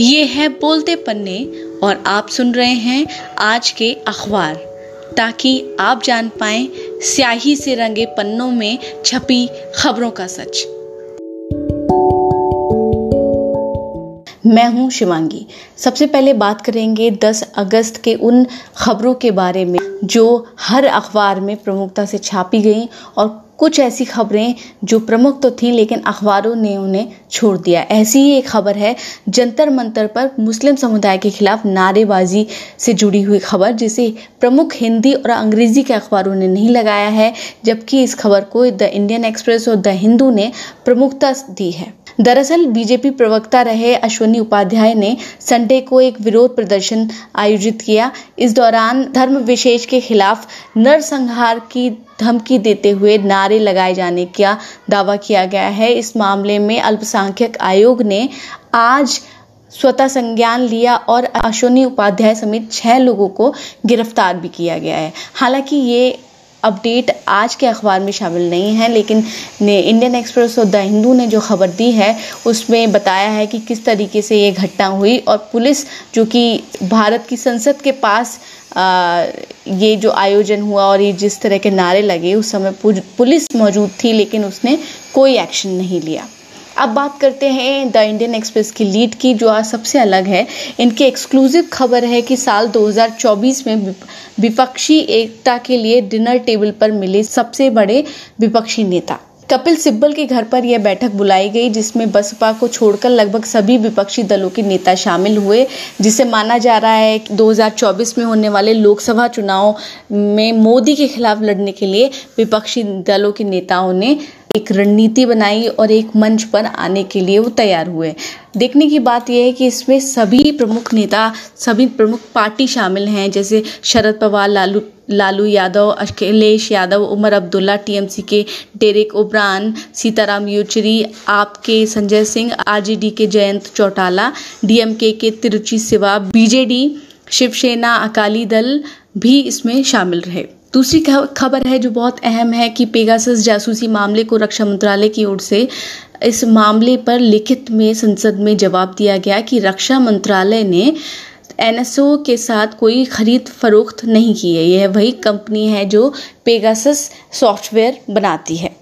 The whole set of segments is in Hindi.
ये है बोलते पन्ने और आप सुन रहे हैं आज के अखबार। ताकि आप जान पाए, स्याही से रंगे पन्नों में छपी खबरों का सच। मैं हूँ शिवांगी। सबसे पहले बात करेंगे 10 अगस्त के उन खबरों के बारे में, जो हर अखबार में प्रमुखता से छापी गई और कुछ ऐसी खबरें जो प्रमुख तो थीं, लेकिन अखबारों ने उन्हें छोड़ दिया। ऐसी ही एक खबर है, जंतर मंतर पर मुस्लिम समुदाय के खिलाफ नारेबाजी से जुड़ी हुई खबर, जिसे प्रमुख हिंदी और अंग्रेज़ी के अखबारों ने नहीं लगाया है, जबकि इस खबर को द इंडियन एक्सप्रेस और द हिंदू ने प्रमुखता दी है। दरअसल, बीजेपी प्रवक्ता रहे अश्वनी उपाध्याय ने संडे को एक विरोध प्रदर्शन आयोजित किया। इस दौरान धर्म विशेष के खिलाफ नरसंहार की धमकी देते हुए नारे लगाए जाने का दावा किया गया है। इस मामले में अल्पसंख्यक आयोग ने आज स्वतः संज्ञान लिया और अश्वनी उपाध्याय समेत छह लोगों को गिरफ़्तार भी किया गया है। हालाँकि ये अपडेट आज के अखबार में शामिल नहीं है लेकिन इंडियन एक्सप्रेस और द हिंदू ने जो खबर दी है उसमें बताया है कि किस तरीके से ये घटना हुई और पुलिस जो कि भारत की संसद के पास आ, ये जो आयोजन हुआ और ये जिस तरह के नारे लगे उस समय पुलिस मौजूद थी लेकिन उसने कोई एक्शन नहीं लिया। अब बात करते हैं द इंडियन एक्सप्रेस की लीड की, जो आज सबसे अलग है। इनकी एक्सक्लूसिव खबर है कि साल 2024 में विपक्षी एकता के लिए डिनर टेबल पर मिले सबसे बड़े विपक्षी नेता। कपिल सिब्बल के घर पर यह बैठक बुलाई गई, जिसमें बसपा को छोड़कर लगभग सभी विपक्षी दलों के नेता शामिल हुए, जिसे माना जा रहा है कि 2024 में होने वाले लोकसभा चुनाव में मोदी के खिलाफ लड़ने के लिए विपक्षी दलों के नेताओं ने एक रणनीति बनाई और एक मंच पर आने के लिए वो तैयार हुए। देखने की बात यह है कि इसमें सभी प्रमुख नेता, सभी प्रमुख पार्टी शामिल हैं, जैसे शरद पवार, लालू लालू यादव, अखिलेश यादव, उमर अब्दुल्ला, टीएमसी के डेरिक ओब्रान, सीताराम येचुरी, आपके संजय सिंह, आरजेडी के जयंत चौटाला, डीएमके के तिरुचि सिवा बीजेडी, शिवसेना, अकाली दल भी इसमें शामिल रहे। दूसरी खबर है जो बहुत अहम है कि पेगासस जासूसी मामले को रक्षा मंत्रालय की ओर से इस मामले पर लिखित में, संसद में जवाब दिया गया कि रक्षा मंत्रालय ने एनएसओ के साथ कोई खरीद फरोख्त नहीं की है। यह वही कंपनी है जो पेगासस सॉफ्टवेयर बनाती है।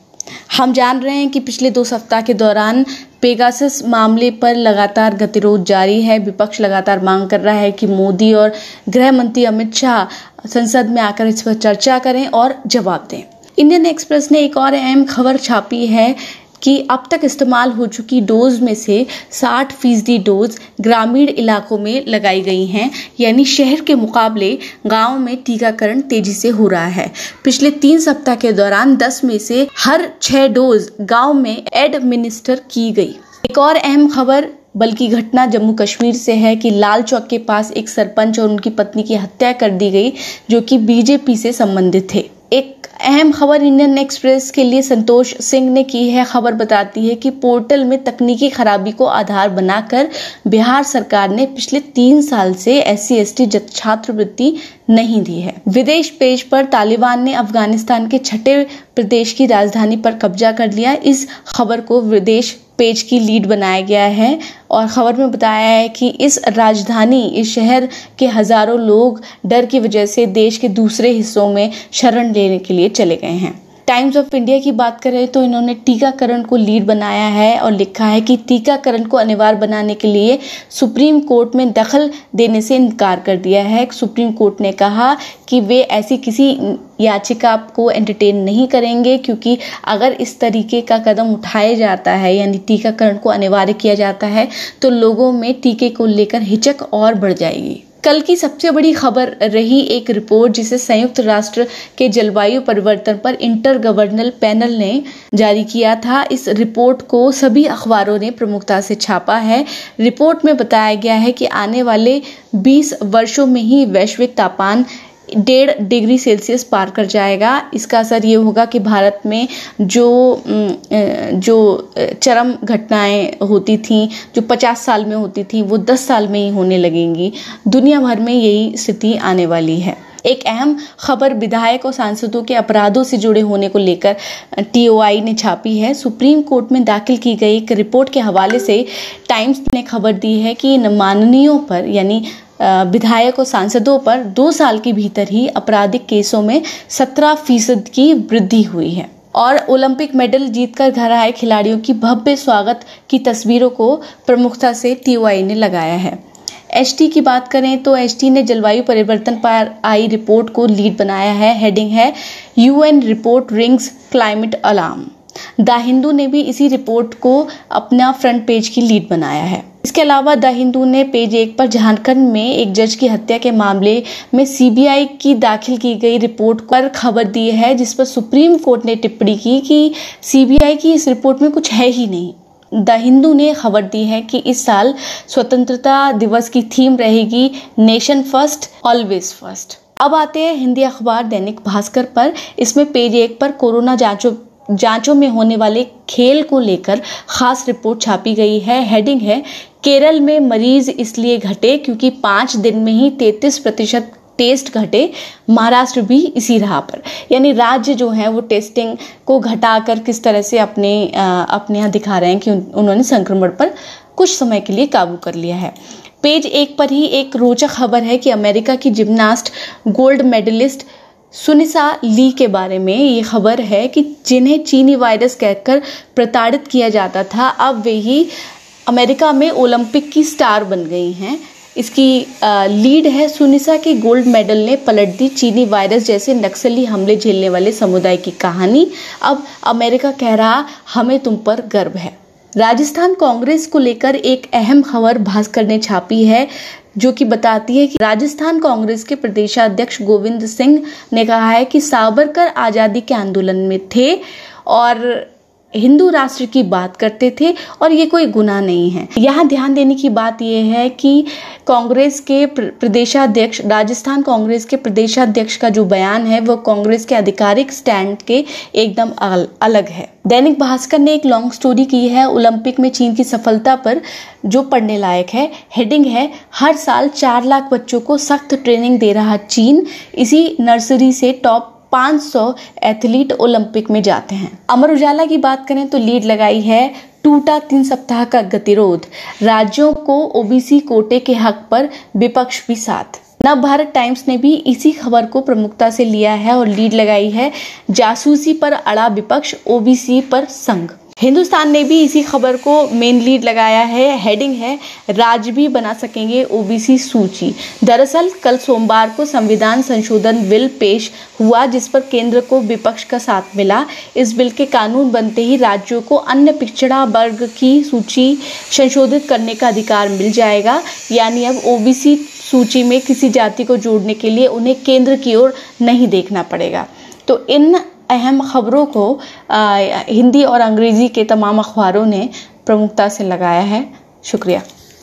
हम जान रहे हैं कि पिछले दो सप्ताह के दौरान पेगासस मामले पर लगातार गतिरोध जारी है। विपक्ष लगातार मांग कर रहा है कि मोदी और गृह मंत्री अमित शाह संसद में आकर इस पर चर्चा करें और जवाब दें। इंडियन एक्सप्रेस ने एक और अहम खबर छापी है। कि अब तक इस्तेमाल हो चुकी डोज में से 60 फ़ीसदी डोज ग्रामीण इलाकों में लगाई गई हैं, यानी शहर के मुकाबले गाँव में टीकाकरण तेज़ी से हो रहा है। पिछले तीन सप्ताह के दौरान 10 में से हर छह डोज गाँव में एडमिनिस्टर की गई। एक और अहम खबर, बल्कि घटना जम्मू कश्मीर से है कि लाल चौक के पास एक सरपंच और उनकी पत्नी की हत्या कर दी गई, जो कि बीजेपी से संबंधित थे। एक अहम खबर इंडियन एक्सप्रेस के लिए संतोष सिंह ने की है खबर, बताती है कि पोर्टल में तकनीकी खराबी को आधार बनाकर बिहार सरकार ने पिछले तीन साल से एस सी छात्रवृत्ति नहीं दी है। विदेश पेज पर तालिबान ने अफ़गानिस्तान के छठे प्रदेश की राजधानी पर कब्जा कर लिया। इस खबर को विदेश पेज की लीड बनाया गया है और खबर में बताया है कि इस राजधानी, इस शहर के हज़ारों लोग डर की वजह से देश के दूसरे हिस्सों में शरण लेने के लिए चले गए हैं। टाइम्स ऑफ़ इंडिया की बात करें तो इन्होंने टीकाकरण को लीड बनाया है और लिखा है कि टीकाकरण को अनिवार्य बनाने के लिए सुप्रीम कोर्ट में दखल देने से इनकार कर दिया है। सुप्रीम कोर्ट ने कहा कि वे ऐसी किसी याचिका को एंटरटेन नहीं करेंगे क्योंकि अगर इस तरीके का कदम उठाया जाता है, यानी टीकाकरण को अनिवार्य किया जाता है तो लोगों में टीके को लेकर हिचक और बढ़ जाएगी। कल की सबसे बड़ी खबर रही एक रिपोर्ट जिसे संयुक्त राष्ट्र के जलवायु परिवर्तन पर इंटर गवर्नल पैनल ने जारी किया था। इस रिपोर्ट को सभी अखबारों ने प्रमुखता से छापा है। रिपोर्ट में बताया गया है कि आने वाले 20 वर्षों में ही वैश्विक तापमान डेढ़ डिग्री सेल्सियस पार कर जाएगा। इसका असर ये होगा कि भारत में जो जो चरम घटनाएँ होती थी, जो 50 साल में होती थी, वो 10 साल में ही होने लगेंगी। दुनिया भर में यही स्थिति आने वाली है। एक अहम खबर विधायक और सांसदों के अपराधों से जुड़े होने को लेकर टीओआई ने छापी है। सुप्रीम कोर्ट में दाखिल की गई एक रिपोर्ट के हवाले से टाइम्स ने खबर दी है कि इन माननीयों पर, यानी विधायक और सांसदों पर दो साल के भीतर ही आपराधिक केसों में सत्रह फ़ीसद की वृद्धि हुई है। और ओलंपिक मेडल जीतकर घर आए खिलाड़ियों की भव्य स्वागत की तस्वीरों को प्रमुखता से टीओआई ने लगाया है। एच की बात करें तो एच ने जलवायु परिवर्तन पर आई रिपोर्ट को लीड बनाया है। हेडिंग है UN report rings climate alarm. The Hindu ने भी इसी रिपोर्ट को अपना फ्रंट पेज की लीड बनाया है। इसके अलावा द हिंदू ने पेज एक पर झारखंड में एक जज की हत्या के मामले में सीबीआई की दाखिल की गई रिपोर्ट पर खबर दी है, जिस पर सुप्रीम कोर्ट ने टिप्पणी की कि सीबीआई की इस रिपोर्ट में कुछ है ही नहीं। द हिंदू ने खबर दी है कि इस साल स्वतंत्रता दिवस की थीम रहेगी नेशन फ़र्स्ट, ऑलवेज फ़र्स्ट। अब आते हैं हिंदी अखबार दैनिक भास्कर पर। इसमें पेज एक पर कोरोना जांचों जांचों में होने वाले खेल को लेकर खास रिपोर्ट छापी गई है। हेडिंग है, केरल में मरीज़ इसलिए घटे क्योंकि पाँच दिन में ही तैतीस प्रतिशत टेस्ट घटे, महाराष्ट्र भी इसी राह पर। यानी राज्य जो है, वो टेस्टिंग को घटाकर किस तरह से अपने अपने यहाँ दिखा रहे हैं कि उन्होंने संक्रमण पर कुछ समय के लिए काबू कर लिया है। पेज एक पर ही एक रोचक खबर है कि अमेरिका की gymnast gold medalist Sunisa Lee के बारे में ये खबर है कि जिन्हें चीनी वायरस कहकर प्रताड़ित किया जाता था, अब वे ही अमेरिका में ओलंपिक की स्टार बन गई हैं। इसकी लीड है सुनिसा के गोल्ड मेडल ने पलट दी चीनी वायरस जैसे नक्सली हमले झेलने वाले समुदाय की कहानी। अब अमेरिका कह रहा, हमें तुम पर गर्व है। राजस्थान कांग्रेस को लेकर एक अहम खबर भास्कर ने छापी है। जो कि बताती है कि राजस्थान कांग्रेस के प्रदेशाध्यक्ष गोविंद सिंह ने कहा है कि सावरकर आज़ादी के आंदोलन में थे और हिंदू राष्ट्र की बात करते थे और ये कोई गुनाह नहीं है। यहाँ ध्यान देने की बात यह है कि कांग्रेस के प्रदेशाध्यक्ष, राजस्थान कांग्रेस के प्रदेशाध्यक्ष का जो बयान है, वो कांग्रेस के आधिकारिक स्टैंड के एकदम अलग है। दैनिक भास्कर ने एक लॉन्ग स्टोरी की है ओलंपिक में चीन की सफलता पर जो पढ़ने लायक है। हेडिंग है, हर साल चार लाख बच्चों को सख्त ट्रेनिंग दे रहा चीन। इसी नर्सरी से टॉप 500 एथलीट ओलंपिक में जाते हैं। अमर उजाला की बात करें तो लीड लगाई है टूटा तीन सप्ताह का गतिरोध। राज्यों को ओबीसी कोटे के हक पर विपक्ष भी साथ। नव भारत टाइम्स ने भी इसी खबर को प्रमुखता से लिया है और लीड लगाई है जासूसी पर अड़ा विपक्ष, ओबीसी पर संघ। हिंदुस्तान ने भी इसी खबर को मेन लीड लगाया है हेडिंग है राज्य भी बना सकेंगे ओबीसी सूची. दरअसल, कल सोमवार को संविधान संशोधन बिल पेश हुआ, जिस पर केंद्र को विपक्ष का साथ मिला। इस बिल के कानून बनते ही राज्यों को अन्य पिछड़ा वर्ग की सूची संशोधित करने का अधिकार मिल जाएगा। यानी अब ओबीसी सूची में किसी जाति को जोड़ने के लिए उन्हें केंद्र की ओर नहीं देखना पड़ेगा। तो इन अहम खबरों को हिंदी और अंग्रेज़ी के तमाम अखबारों ने प्रमुखता से लगाया है। शुक्रिया।